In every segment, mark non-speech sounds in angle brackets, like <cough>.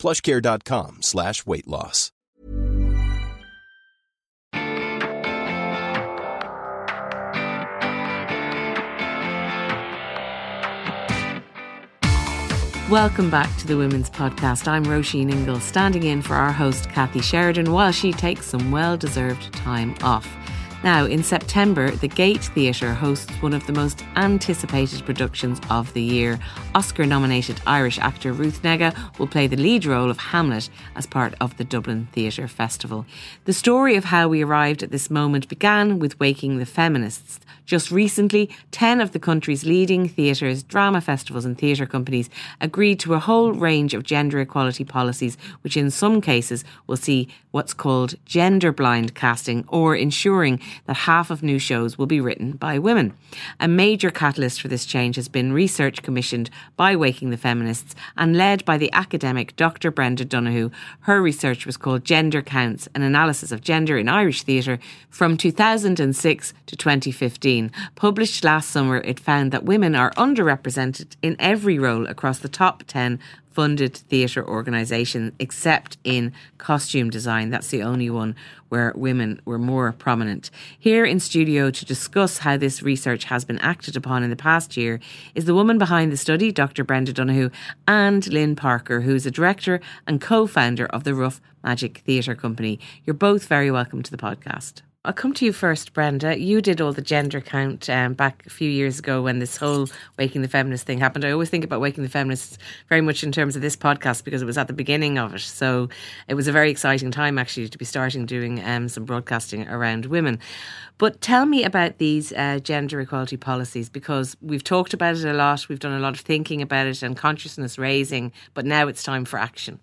plushcare.com slash weight loss. Welcome back to the Women's Podcast. I'm Roisin Ingle, standing in for our host Kathy Sheridan while she takes some well deserved time off. Now, in September, the Gate Theatre hosts one of the most anticipated productions of the year. Oscar nominated Irish actor Ruth Negga will play the lead role of Hamlet as part of the Dublin Theatre Festival. The story of how we arrived at this moment began with Waking the Feminists. Just recently, 10 of the country's leading theatres, drama festivals, and theatre companies agreed to a whole range of gender equality policies, which in some cases will see what's called gender blind casting or ensuring that half of new shows will be written by women. A major catalyst for this change has been research commissioned by Waking the Feminists and led by the academic Dr. Brenda Donohue. Her research was called Gender Counts, an analysis of gender in Irish theatre from 2006 to 2015. Published last summer, it found that women are underrepresented in every role across the top 10 funded theatre organisation except in costume design. That's the only one where women were more prominent. Here in studio to discuss how this research has been acted upon in the past year is the woman behind the study, Dr. Brenda Donohue, and Lynne Parker, who is a director and co founder of the Rough Magic Theatre Company. You're both very welcome to the podcast. I'll come to you first, Brenda. You did all the gender count um, back a few years ago when this whole Waking the Feminist thing happened. I always think about Waking the Feminists very much in terms of this podcast because it was at the beginning of it. So it was a very exciting time actually to be starting doing um, some broadcasting around women. But tell me about these uh, gender equality policies because we've talked about it a lot, we've done a lot of thinking about it and consciousness raising, but now it's time for action.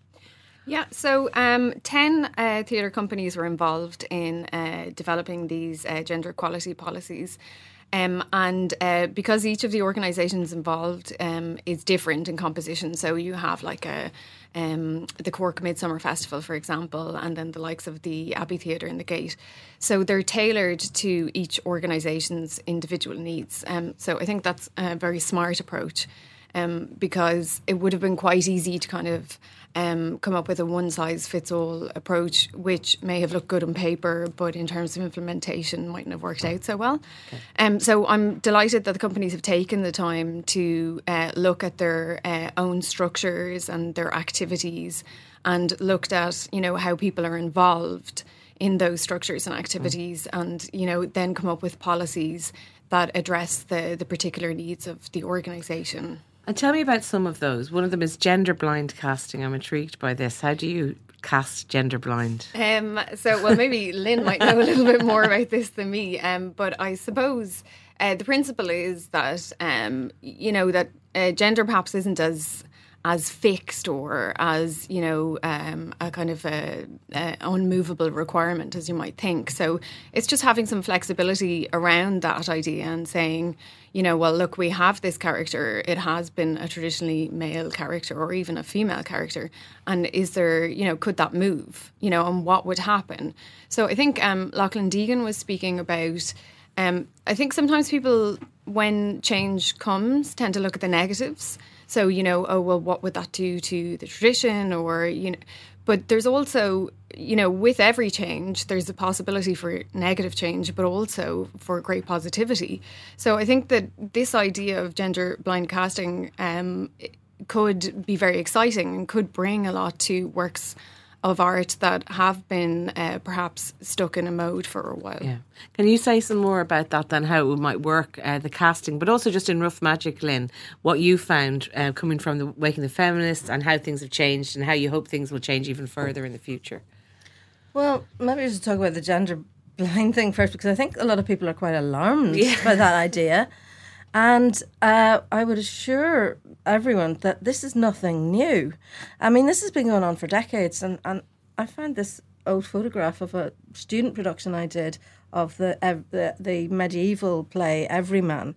Yeah, so um, 10 uh, theatre companies were involved in uh, developing these uh, gender equality policies. Um, and uh, because each of the organisations involved um, is different in composition, so you have like a um, the Cork Midsummer Festival, for example, and then the likes of the Abbey Theatre in the Gate. So they're tailored to each organisation's individual needs. Um, so I think that's a very smart approach um, because it would have been quite easy to kind of um, come up with a one size fits all approach, which may have looked good on paper, but in terms of implementation, mightn't have worked out so well. Okay. Um, so I'm delighted that the companies have taken the time to uh, look at their uh, own structures and their activities, and looked at you know how people are involved in those structures and activities, mm. and you know then come up with policies that address the the particular needs of the organisation. And tell me about some of those. One of them is gender blind casting. I'm intrigued by this. How do you cast gender blind? Um, so, well, maybe <laughs> Lynne might know a little bit more about this than me. Um, but I suppose uh, the principle is that um, you know that uh, gender perhaps isn't as as fixed or as you know um, a kind of a, a unmovable requirement as you might think. So it's just having some flexibility around that idea and saying, you know, well, look, we have this character. It has been a traditionally male character or even a female character, and is there, you know, could that move? You know, and what would happen? So I think um, Loughlin Deegan was speaking about. Um, I think sometimes people, when change comes, tend to look at the negatives. So, you know, oh, well, what would that do to the tradition? Or, you know, but there's also, you know, with every change, there's a possibility for negative change, but also for great positivity. So I think that this idea of gender blind casting um, could be very exciting and could bring a lot to works of art that have been uh, perhaps stuck in a mode for a while. Yeah. Can you say some more about that then, how it might work, uh, the casting, but also just in Rough Magic, Lynne, what you found uh, coming from the Waking the Feminists and how things have changed and how you hope things will change even further in the future? Well, maybe we should talk about the gender blind thing first because I think a lot of people are quite alarmed yeah. by that idea. And uh, I would assure everyone that this is nothing new. I mean, this has been going on for decades, and, and I found this old photograph of a student production I did of the uh, the, the medieval play Everyman.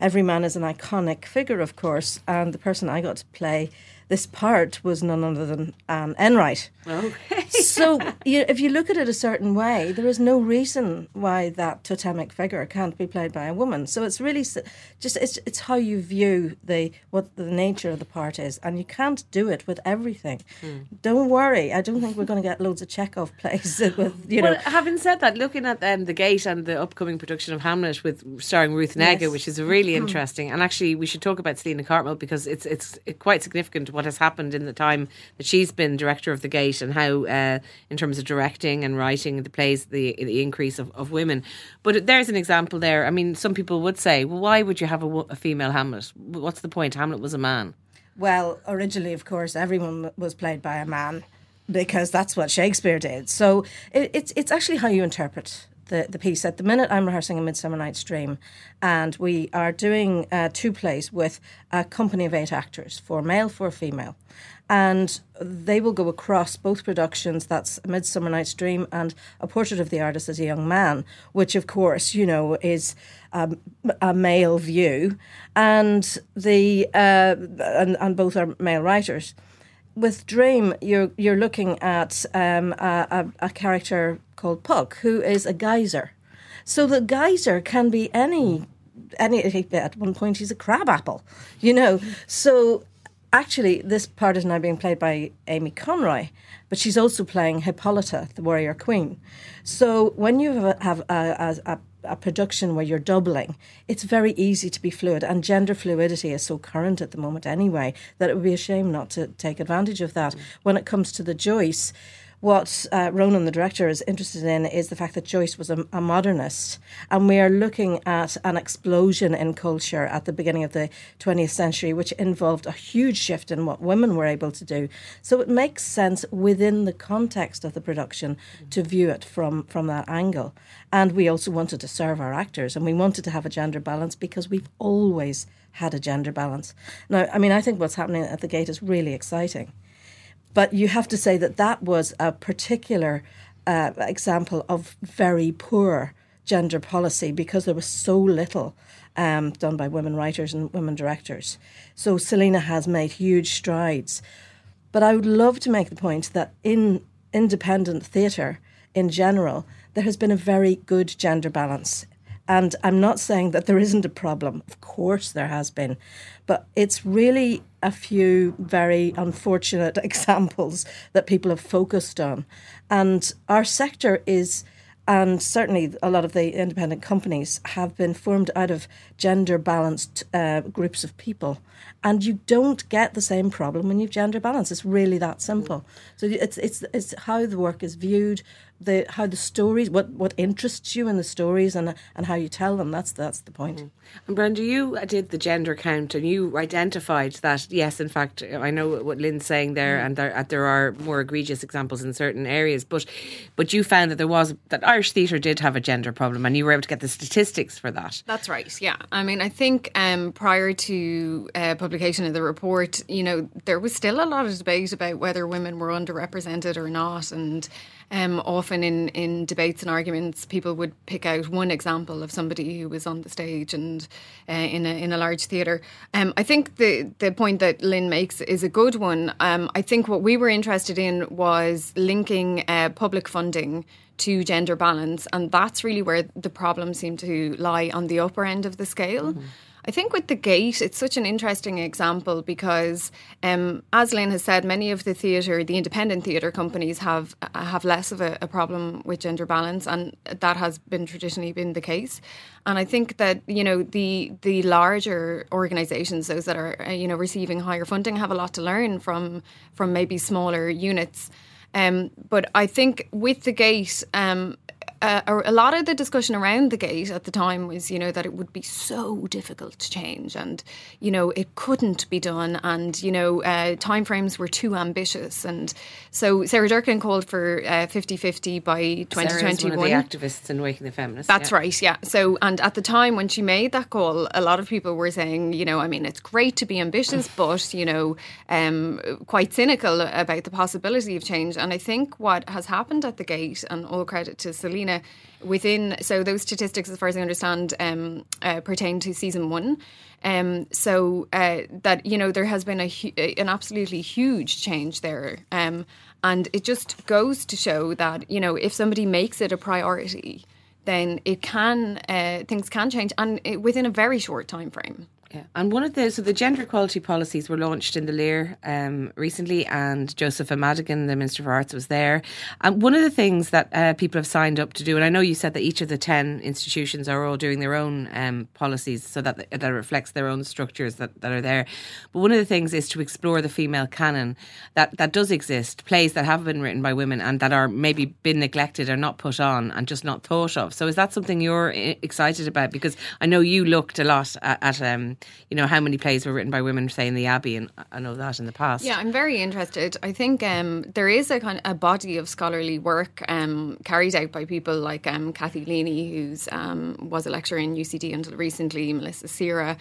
Everyman is an iconic figure, of course, and the person I got to play this part was none other than Anne Enright. Okay. so you, if you look at it a certain way, there is no reason why that totemic figure can't be played by a woman. So it's really just it's it's how you view the what the nature of the part is, and you can't do it with everything. Hmm. Don't worry, I don't think we're going to get loads of Chekhov plays <laughs> with you well, know. Having said that, looking at um, the Gate and the upcoming production of Hamlet with starring Ruth Negga, yes. which is really hmm. interesting, and actually we should talk about Selina Cartmell because it's it's quite significant what has happened in the time that she's been director of the Gate and how, uh, in terms of directing and writing the plays, the, the increase of, of women. But there's an example there. I mean, some people would say, well, why would you have a, a female Hamlet? What's the point? Hamlet was a man. Well, originally, of course, everyone was played by a man because that's what Shakespeare did. So it, it's it's actually how you interpret the, the piece. At the minute, I'm rehearsing a Midsummer Night's Dream, and we are doing uh, two plays with a company of eight actors, four male, four female. And they will go across both productions. That's a Midsummer Night's Dream and A Portrait of the Artist as a Young Man, which, of course, you know, is um, a male view, and the uh, and, and both are male writers with Dream, you're you're looking at um, a, a, character called Puck, who is a geyser. So the geyser can be any any. At one point, he's a crab apple, you know. So actually, this part is now being played by Amy Conroy, but she's also playing Hippolyta, the warrior queen. So when you have a, have a, a, a production where you're doubling, it's very easy to be fluid. And gender fluidity is so current at the moment anyway that it would be a shame not to take advantage of that. Mm. When it comes to the Joyce, what uh, Ronan, the director, is interested in is the fact that Joyce was a, a, modernist, and we are looking at an explosion in culture at the beginning of the 20th century, which involved a huge shift in what women were able to do. So it makes sense within the context of the production to view it from, from that angle. And we also wanted to serve our actors, and we wanted to have a gender balance because we've always had a gender balance. Now, I mean, I think what's happening at the gate is really exciting. But you have to say that that was a particular uh, example of very poor gender policy because there was so little um, done by women writers and women directors. So Selina has made huge strides. But I would love to make the point that in independent theatre in general, there has been a very good gender balance. And I'm not saying that there isn't a problem. Of course, there has been. But it's really a few very unfortunate <laughs> examples that people have focused on. And our sector is and certainly a lot of the independent companies have been formed out of gender balanced uh, groups of people and you don't get the same problem when you've gender balance it's really that simple so it's it's it's how the work is viewed the how the stories what what interests you in the stories and and how you tell them that's that's the point mm. and Brenda you did the gender count and you identified that yes in fact I know what Lynne's saying there mm. and there, there are more egregious examples in certain areas but but you found that there was that Irish theatre did have a gender problem and you were able to get the statistics for that that's right yeah I mean I think um, prior to uh, publication of the report you know there was still a lot of debate about whether women were underrepresented or not and um, often in, in debates and arguments, people would pick out one example of somebody who was on the stage and uh, in a in a large theatre. Um, I think the the point that Lynne makes is a good one. Um, I think what we were interested in was linking uh, public funding to gender balance, and that's really where the problem seemed to lie on the upper end of the scale. Mm-hmm. I think with the gate, it's such an interesting example because, um, as Lynne has said, many of the theatre, the independent theatre companies have have less of a, a, problem with gender balance, and that has been traditionally been the case. And I think that you know the the larger organisations, those that are uh, you know receiving higher funding, have a lot to learn from from maybe smaller units. Um, but I think with the gate, um, uh, a lot of the discussion around the gate at the time was, you know, that it would be so difficult to change, and you know, it couldn't be done, and you know, uh, timeframes were too ambitious, and so Sarah Durcan called for 50-50 uh, by 2021. one of the activists in Waking the Feminists. That's yeah. right, yeah. So, and at the time when she made that call, a lot of people were saying, you know, I mean, it's great to be ambitious, <clears throat> but you know, um, quite cynical about the possibility of change. And I think what has happened at the gate, and all credit to Selina, within so those statistics, as far as I understand, um, uh, pertain to season one. Um, so uh, that you know there has been a an absolutely huge change there, um, and it just goes to show that you know if somebody makes it a priority, then it can uh, things can change and it, within a very short time frame. Yeah, and one of the so the gender equality policies were launched in the Lir um, recently, and Josepha Madigan, the Minister for Arts, was there. And one of the things that uh, people have signed up to do, and I know you said that each of the ten institutions are all doing their own um, policies, so that that reflects their own structures that, that are there. But one of the things is to explore the female canon that that does exist, plays that have been written by women and that are maybe been neglected or not put on and just not thought of. So is that something you're excited about? Because I know you looked a lot at. at um, you know, how many plays were written by women, say in the Abbey, and I know that in the past. Yeah, I'm very interested. I think um, there is a kind of a body of scholarly work um, carried out by people like um, Cathy Leeney, who's um, was a lecturer in UCD until recently, Melissa Sihra.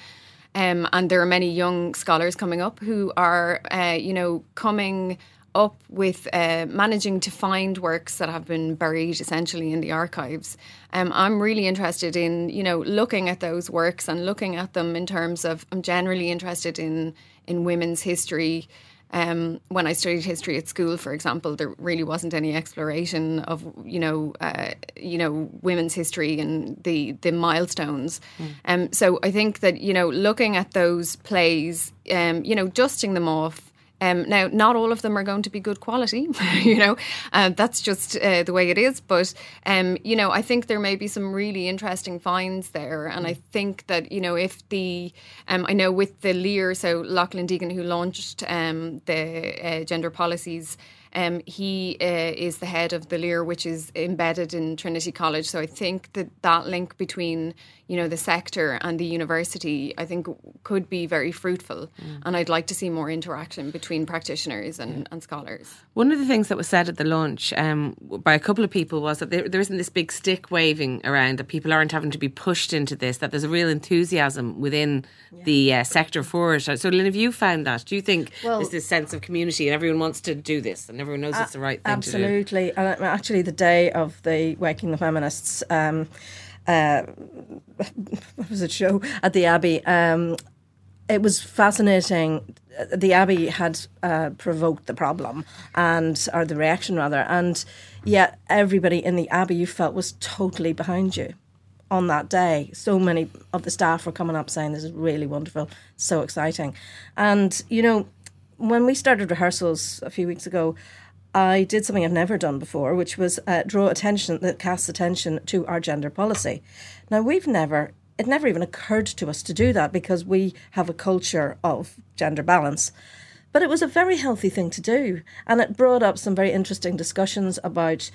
Um, and there are many young scholars coming up who are, uh, you know, coming up with uh, managing to find works that have been buried essentially in the archives. Um, I'm really interested in you know looking at those works and looking at them in terms of I'm generally interested in in women's history. Um, when I studied history at school, for example, there really wasn't any exploration of you know uh, you know women's history and the the milestones. Mm. Um, so I think that you know looking at those plays, um, you know, dusting them off um, now, not all of them are going to be good quality, <laughs> you know, uh, that's just uh, the way it is. But, um, you know, I think there may be some really interesting finds there. And I think that, you know, if the, um, I know with the Lir, so Loughlin Deegan, who launched um, the uh, gender policies um, he uh, is the head of the Lir, which is embedded in Trinity College. So I think that that link between you know the sector and the university, I think, could be very fruitful. Mm. And I'd like to see more interaction between practitioners and, yeah. and scholars. One of the things that was said at the launch um, by a couple of people was that there, there isn't this big stick waving around. That people aren't having to be pushed into this. That there's a real enthusiasm within yeah. the uh, sector for it. So, Lynn, have you found that? Do you think well, there's this sense of community and everyone wants to do this? And everyone knows uh, it's the right thing absolutely. And actually, the day of the Waking the Feminists, um, uh, <laughs> what was it show at the Abbey? Um, it was fascinating. The Abbey had uh, provoked the problem, and or the reaction rather, and yet everybody in the Abbey you felt was totally behind you on that day. So many of the staff were coming up saying, "This is really wonderful, so exciting," and you know, when we started rehearsals a few weeks ago, I did something I've never done before, which was uh, draw attention that casts attention to our gender policy. Now we've never it never even occurred to us to do that because we have a culture of gender balance. But it was a very healthy thing to do, and it brought up some very interesting discussions about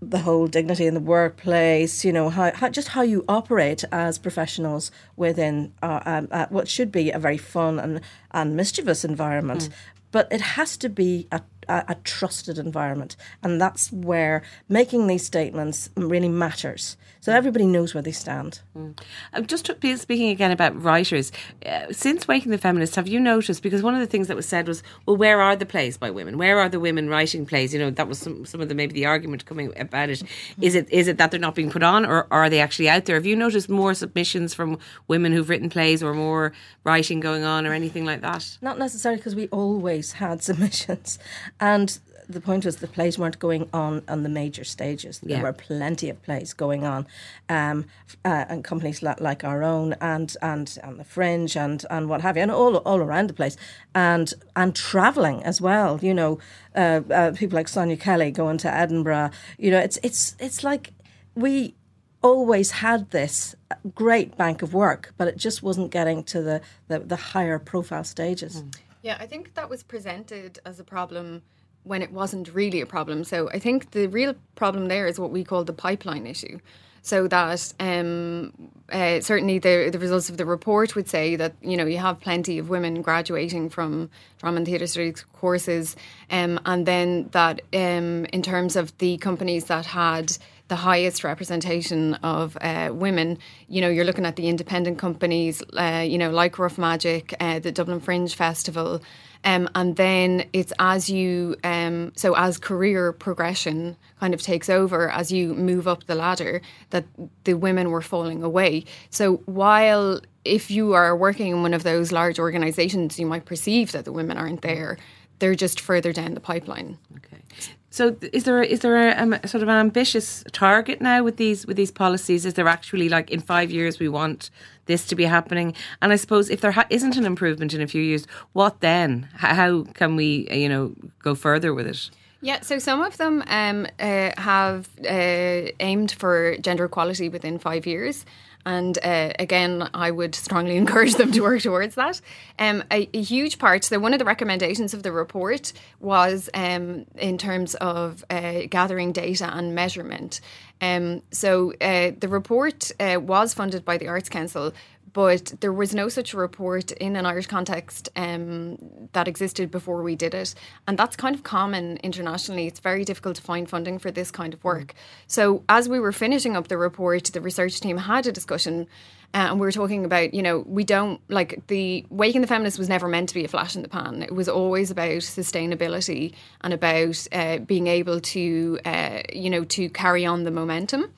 the whole dignity in the workplace, you know, how, how just how you operate as professionals within uh, um, uh, what should be a very fun and, and mischievous environment. Mm. But it has to be a a, a trusted environment. And that's where making these statements really matters. So everybody knows where they stand. Mm. Just to, speaking again about writers, uh, since Waking the Feminists, have you noticed? Because one of the things that was said was, well, where are the plays by women? Where are the women writing plays? You know, that was some, some of the maybe the argument coming about it. Is it is it that they're not being put on, or are they actually out there? Have you noticed more submissions from women who've written plays, or more writing going on, or anything like that? Not necessarily, because we always had <laughs> submissions, and the point was the plays weren't going on on the major stages. There yeah. were plenty of plays going on, um, uh, and companies like, like our own, and and the Fringe, and and what have you, and all all around the place, and and traveling as well. You know, uh, uh, people like Sonya Kelly going to Edinburgh. You know, it's it's it's like we always had this great bank of work, but it just wasn't getting to the the, the higher profile stages. Mm. Yeah, I think that was presented as a problem when it wasn't really a problem. So I think the real problem there is what we call the pipeline issue. So that um, uh, certainly the the results of the report would say that you know you have plenty of women graduating from drama and theatre studies courses, um, and then that um, in terms of the companies that had the highest representation of uh, women. You know, you're looking at the independent companies, uh, you know, like Rough Magic, uh, the Dublin Fringe Festival. Um, and then it's as you, um, so as career progression kind of takes over, as you move up the ladder, that the women were falling away. So while if you are working in one of those large organizations, you might perceive that the women aren't there, they're just further down the pipeline. Okay. So is there is there a, a, sort of ambitious target now with these with these policies? Is there actually like in five years we want this to be happening? And I suppose if there ha- isn't an improvement in a few years, what then? How can we you know go further with it? Yeah, so some of them um, uh, have uh, aimed for gender equality within five years. And uh, again, I would strongly <laughs> encourage them to work towards that. Um, a, a, huge part, so one of the recommendations of the report was um, in terms of uh, gathering data and measurement. Um, so uh, the report uh, was funded by the Arts Council, but there was no such report in an Irish context um, that existed before we did it. And that's kind of common internationally. It's very difficult to find funding for this kind of work. So, as we were finishing up the report, the research team had a discussion. Uh, and we were talking about, you know, we don't like the Waking the Feminist was never meant to be a flash in the pan. It was always about sustainability and about uh, being able to, uh, you know, to carry on the momentum.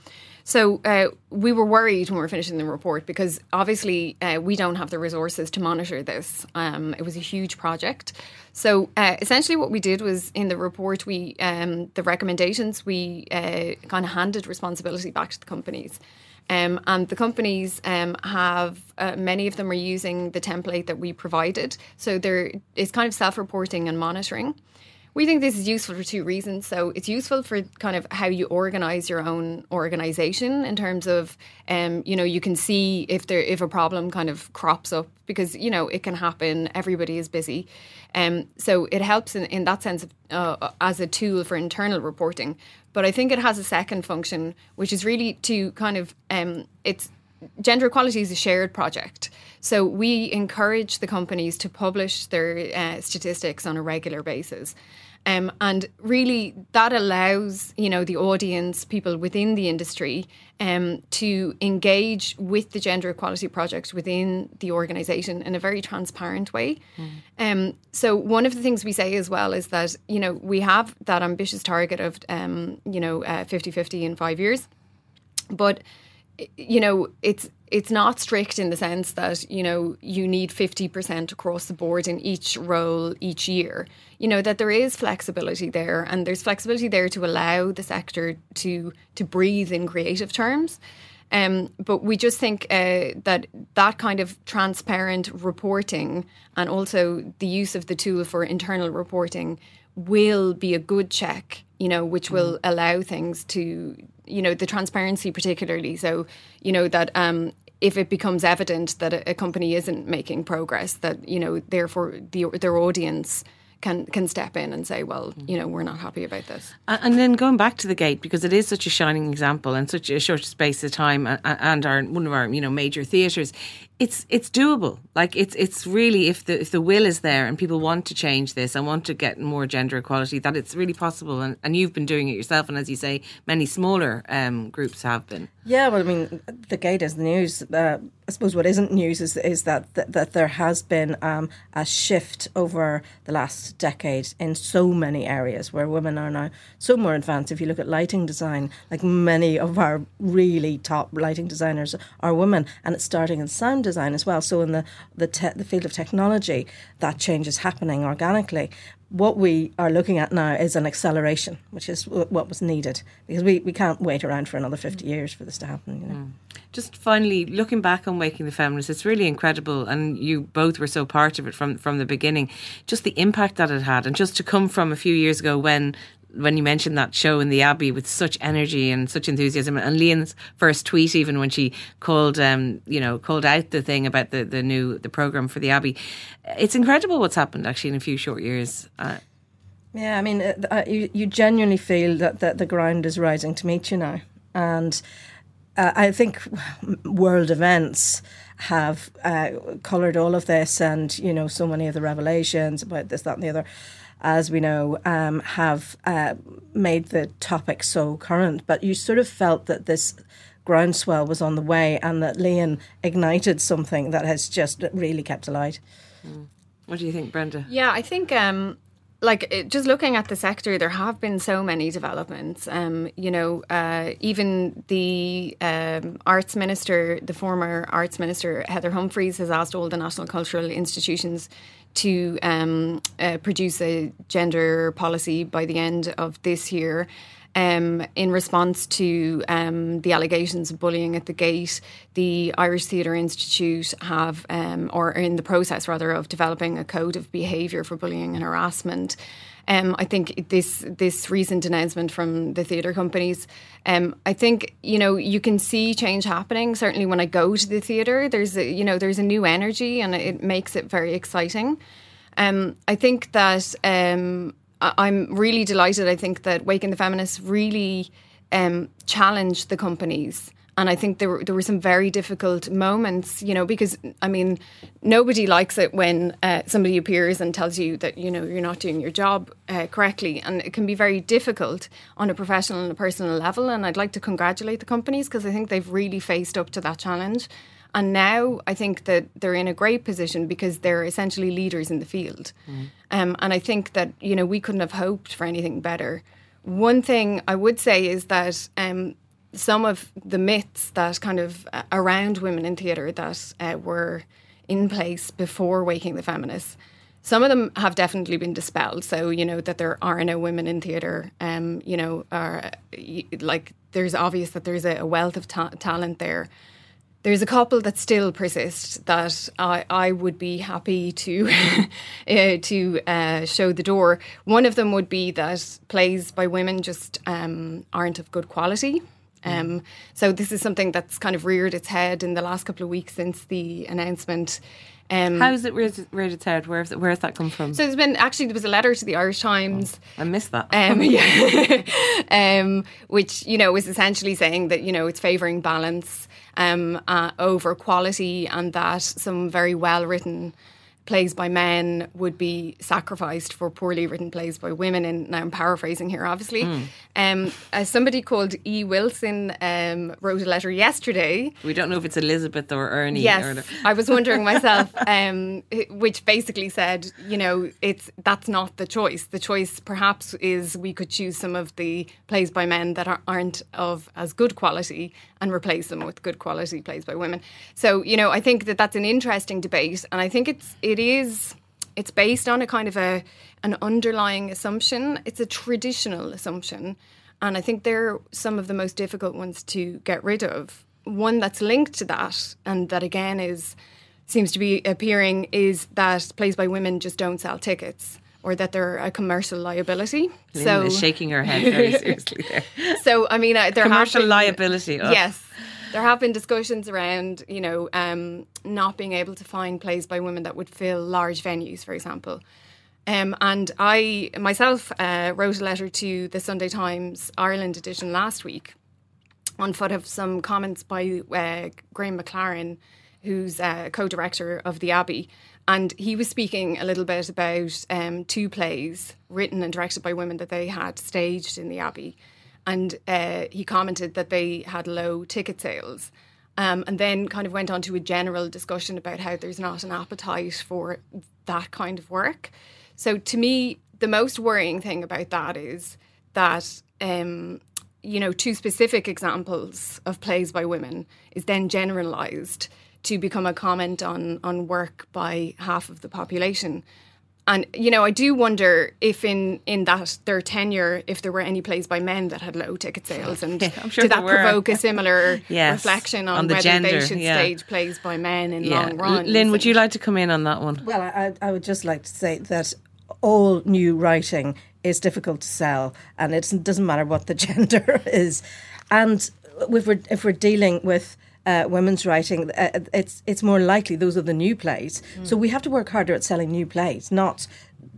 So uh, we were worried when we were finishing the report because obviously uh, we don't have the resources to monitor this. Um, it was a huge project. So uh, essentially, what we did was in the report, we um, the recommendations we uh, kind of handed responsibility back to the companies. Um, and the companies um, have uh, many of them are using the template that we provided. So there is kind of self-reporting and monitoring. We think this is useful for two reasons. So it's useful for kind of how you organize your own organization in terms of, um, you know, you can see if there if a problem kind of crops up because you know it can happen. Everybody is busy, um, so it helps in, in that sense of, uh, as a tool for internal reporting. But I think it has a second function, which is really to kind of um, it's gender equality is a shared project. So we encourage the companies to publish their uh, statistics on a regular basis. Um, and really, that allows you know the audience, people within the industry, um, to engage with the gender equality project within the organisation in a very transparent way. Mm. Um, so one of the things we say as well is that you know we have that ambitious target of um, you know uh, 50-50 in five years, but you know, it's it's not strict in the sense that you know you need 50% across the board in each role each year. You know that there is flexibility there and there's flexibility there to allow the sector to to breathe in creative terms. Um, but we just think uh, that that kind of transparent reporting and also the use of the tool for internal reporting will be a good check you know which will mm. allow things to you know the transparency particularly so you know that um, if it becomes evident that a, a, company isn't making progress that you know therefore the, their audience can can step in and say, well, you know, we're not happy about this. And then going back to the gate because it is such a shining example in such a short space of time, and our one of our you know major theatres it's it's doable. Like it's it's really if the if the will is there and people want to change this and want to get more gender equality, that it's really possible. And, and you've been doing it yourself, and as you say, many smaller um, groups have been. Yeah, well, I mean, the gate is the news. Uh, I suppose what isn't news is is that that, that there has been um, a shift over the last decade in so many areas where women are now so more advanced. If you look at lighting design, like many of our really top lighting designers are women, and it's starting in sound design as well. So in the the, te- the field of technology, that change is happening organically. What we are looking at now is an acceleration, which is w- what was needed because we, we can't wait around for another 50 years for this to happen. You know? Mm. Just finally, looking back on Waking the Feminist, it's really incredible, and you both were so part of it from, from the beginning. Just the impact that it had, and just to come from a few years ago when when you mentioned that show in the Abbey with such energy and such enthusiasm, and Lian's first tweet, even when she called, um, you know, called out the thing about the, the new the program for the Abbey, it's incredible what's happened actually in a few short years. Uh, Yeah, I mean, uh, uh, you, you genuinely feel that, that the ground is rising to meet you now. And uh, I think world events have uh, coloured all of this, and you know, so many of the revelations about this, that, and the other, as we know, um, have uh, made the topic so current. But you sort of felt that this groundswell was on the way, and that Lian ignited something that has just really kept alight. Mm. What do you think, Brenda? Yeah, I think um, like just looking at the sector, there have been so many developments. Um, you know, uh, even the um, arts minister, the former arts minister Heather Humphreys, has asked all the national cultural institutions to um, uh, produce a gender policy by the end of this year um, in response to um, the allegations of bullying at the gate, the Irish Theatre Institute have, um, or are in the process rather, of developing a code of behaviour for bullying and harassment. Um, I think this this recent announcement from the theatre companies, um, I think you know you can see change happening. Certainly, when I go to the theatre, there's a, you know there's a new energy, and it makes it very exciting. Um, I think that um, I'm really delighted. I think that Waking the Feminists really um, challenged the companies. And I think there were, there were some very difficult moments, you know, because I mean, nobody likes it when uh, somebody appears and tells you that you know you're not doing your job uh, correctly, and it can be very difficult on a professional and a personal level. And I'd like to congratulate the companies because I think they've really faced up to that challenge. And now I think that they're in a great position because they're essentially leaders in the field. Mm. Um, and I think that, you know, we couldn't have hoped for anything better. One thing I would say is that um, some of the myths that kind of uh, around women in theatre that uh, were in place before Waking the Feminists, some of them have definitely been dispelled. So, you know, that there are no women in theatre, um, you know, are, like there's obvious that there's a, wealth of ta- talent there. There's a couple that still persist that I, I would be happy to <laughs> uh, to uh, show the door. One of them would be that plays by women just um, aren't of good quality. Mm. Um, so this is something that's kind of reared its head in the last couple of weeks since the announcement. Um, has it reared, reared its head? Where has, where has that come from? So there's been actually there was a letter to the Irish Times. Oh, I missed that. Um, <laughs> yeah, um, which you know is essentially saying that you know it's favouring balance um, uh, over quality, and that some very well written plays by men would be sacrificed for poorly written plays by women. And now I'm paraphrasing here, obviously. Mm. Um, uh, somebody called E. Wilson um, wrote a letter yesterday. We don't know if it's Elizabeth or Ernie. Yes, or I was wondering <laughs> myself, um, which basically said, you know, it's that's not the choice. The choice perhaps is we could choose some of the plays by men that are, aren't of as good quality and replace them with good quality plays by women. So, you know, I think that that's an interesting debate, and I think it's it is it's based on a kind of a an underlying assumption. It's a traditional assumption, and I think they're some of the most difficult ones to get rid of. One that's linked to that, and that again is seems to be appearing, is that plays by women just don't sell tickets or that they're a commercial liability. Lynne so is shaking her head very seriously there. <laughs> So I mean, uh, there commercial been, liability. Oh. Yes, there have been discussions around you know um, not being able to find plays by women that would fill large venues, for example. Um, and I myself uh, wrote a letter to the Sunday Times Ireland edition last week on foot of some comments by uh, Graham McLaren, who's uh, co-director of the Abbey, and he was speaking a little bit about um, two plays written and directed by women that they had staged in the Abbey. And uh, he commented that they had low ticket sales. Um, and then kind of went on to a general discussion about how there's not an appetite for that kind of work. So to me, the most worrying thing about that is that um, you know two specific examples of plays by women is then generalized to become a comment on on work by half of the population. And you know, I do wonder if in in that their tenure, if there were any plays by men that had low ticket sales, and <laughs> yeah, sure did that provoke a similar <laughs> yes, reflection on, on the whether gender, they should yeah. stage plays by men in yeah. long run? Lynne, would you like to come in on that one? Well, I, I would just like to say that all new writing is difficult to sell, and it doesn't matter what the <laughs> gender is, and if we're if we're dealing with uh, women's writing, uh, it's it's more likely those are the new plays. Mm. So we have to work harder at selling new plays, not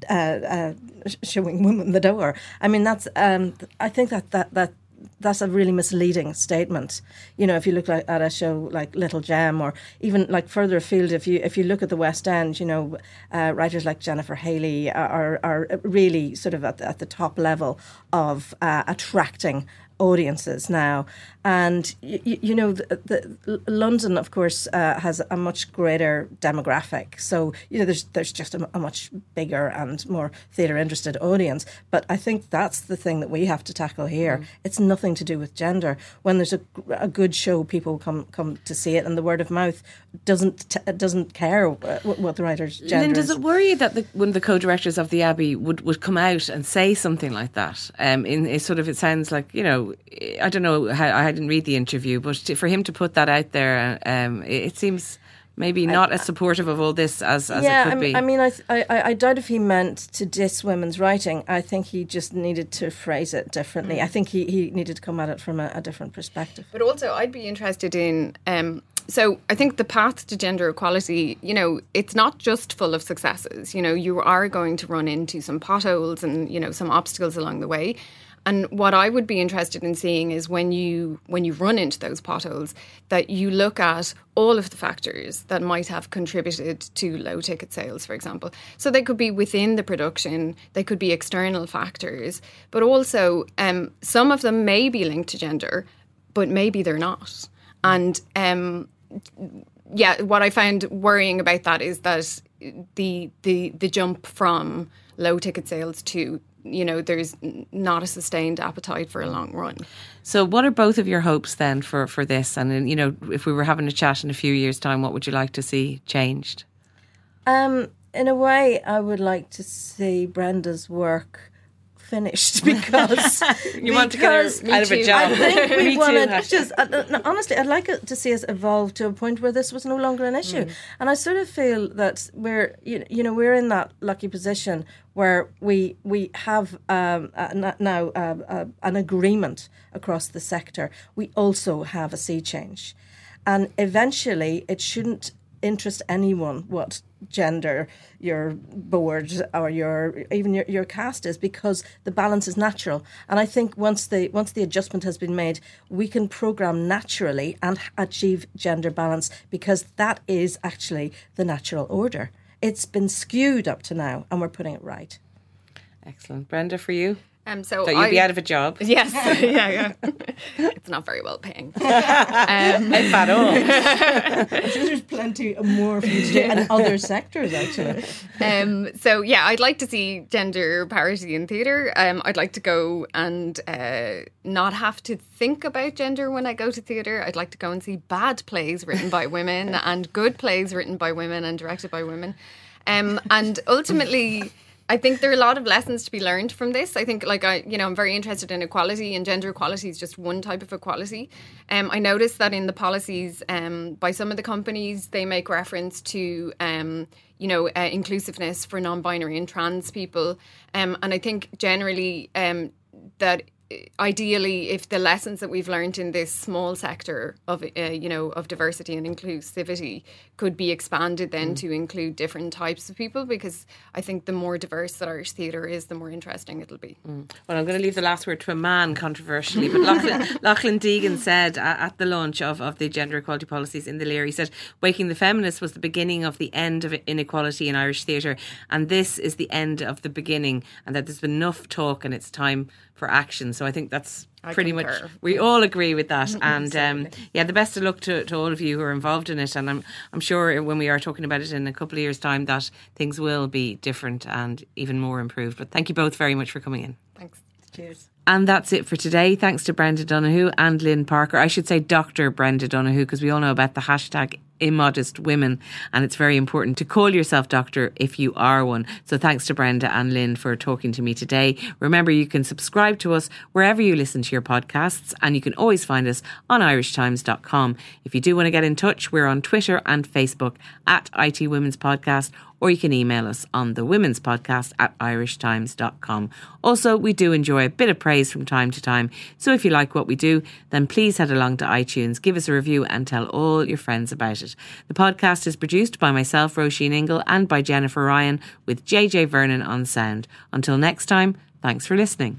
uh, uh, showing women the door. I mean, that's um, I think that that that that's a really misleading statement. You know, if you look at, at a show like Little Gem, or even like further afield, if you if you look at the West End, you know, uh, writers like Jennifer Haley are are really sort of at the, at the top level of uh, attracting audiences now. And, you, you know, the, the, London, of course, uh, has a much greater demographic. So, you know, there's, there's just a, a much bigger and more theatre interested audience. But I think that's the thing that we have to tackle here. Mm. It's nothing to do with gender. When there's a, a good show, people come, come to see it, and the word of mouth doesn't t- doesn't care what the writer's gender Lynne, does it worry that the, one of the co-directors of the Abbey would, would come out and say something like that? Um, in, in sort of, it sounds like, you know, I don't know how I didn't read the interview, but to, for him to put that out there, um, it, it, seems maybe not I, as supportive of all this as, as yeah, it could I, be. I mean, I, I, I doubt if he meant to diss women's writing. I think he just needed to phrase it differently. Mm. I think he, he needed to come at it from a, a different perspective. But also, I'd be interested in. Um, so I think the path to gender equality, you know, it's not just full of successes. You know, you are going to run into some potholes and you know some obstacles along the way. And what I would be interested in seeing is when you when you run into those potholes, that you look at all of the factors that might have contributed to low ticket sales, for example. So they could be within the production, they could be external factors, but also um, some of them may be linked to gender, but maybe they're not. And um, yeah, what I found worrying about that is that the the the jump from low ticket sales to you know there's not a sustained appetite for a long run. So, what are both of your hopes then for for this? And you know, if we were having a chat in a few years' time, what would you like to see changed? Um, in a way, I would like to see Brenda's work finished <laughs> because you because want to get out of a job. I think we <laughs> want to just uh, honestly, I'd like to see us evolve to a point where this was no longer an issue, mm. and I sort of feel that we're you, you know we're in that lucky position where we we have um, uh, now uh, uh, an agreement across the sector. We also have a sea change, and eventually it shouldn't interest anyone what gender your board or your even your, your cast is because the balance is natural. And i think once the once the adjustment has been made we can program naturally and achieve gender balance because that is actually the natural order. It's been skewed up to now and we're putting it right. Excellent. Brenda for you um, so you'd be out of a job. <laughs> Yes, yeah, yeah. <laughs> it's not very well paying. <laughs> um, if at all. I'm sure there's plenty more for you to do in other sectors, actually. Um, so yeah, I'd like to see gender parity in theatre. Um, I'd like to go and uh, not have to think about gender when I go to theatre. I'd like to go and see bad plays written by women and good plays written by women and directed by women. Um, and ultimately I think there are a lot of lessons to be learned from this. I think, like, I, you know, I'm very interested in equality, and gender equality is just one type of equality. Um, I noticed that in the policies um, by some of the companies, they make reference to, um, you know, uh, inclusiveness for non-binary and trans people, um, and I think generally um, that ideally, if the lessons that we've learned in this small sector of uh, you know of diversity and inclusivity could be expanded then mm. to include different types of people, because I think the more diverse that Irish theatre is, the more interesting it'll be. Mm. Well, I'm going to leave the last word to a man, controversially, but Loughlin, <laughs> Loughlin Deegan said at the launch of, of the gender equality policies in the Lir, he said, "Waking the Feminists was the beginning of the end of inequality in Irish theatre, and this is the end of the beginning, and that there's been enough talk, and it's time." For action. So I think that's I pretty concur. much we all agree with that. and um, yeah, the best of luck to, to all of you who are involved in it. And I'm I'm sure when we are talking about it in a couple of years' time that things will be different and even more improved. But thank you both very much for coming in. Thanks. Cheers. And that's it for today. Thanks to Brenda Donohue and Lynne Parker. I should say Dr. Brenda Donohue because we all know about the hashtag immodest women. And it's very important to call yourself doctor if you are one. So thanks to Brenda and Lynne for talking to me today. Remember, you can subscribe to us wherever you listen to your podcasts, and you can always find us on irishtimes.com. If you do want to get in touch, we're on Twitter and Facebook at IT Women's Podcast or you can email us on the women's podcast at irishtimes.com. Also, we do enjoy a bit of praise from time to time. So if you like what we do, then please head along to iTunes, give us a review, and tell all your friends about it. The podcast is produced by myself, Roisin Ingle, and by Jennifer Ryan, with JJ Vernon on sound. Until next time, thanks for listening.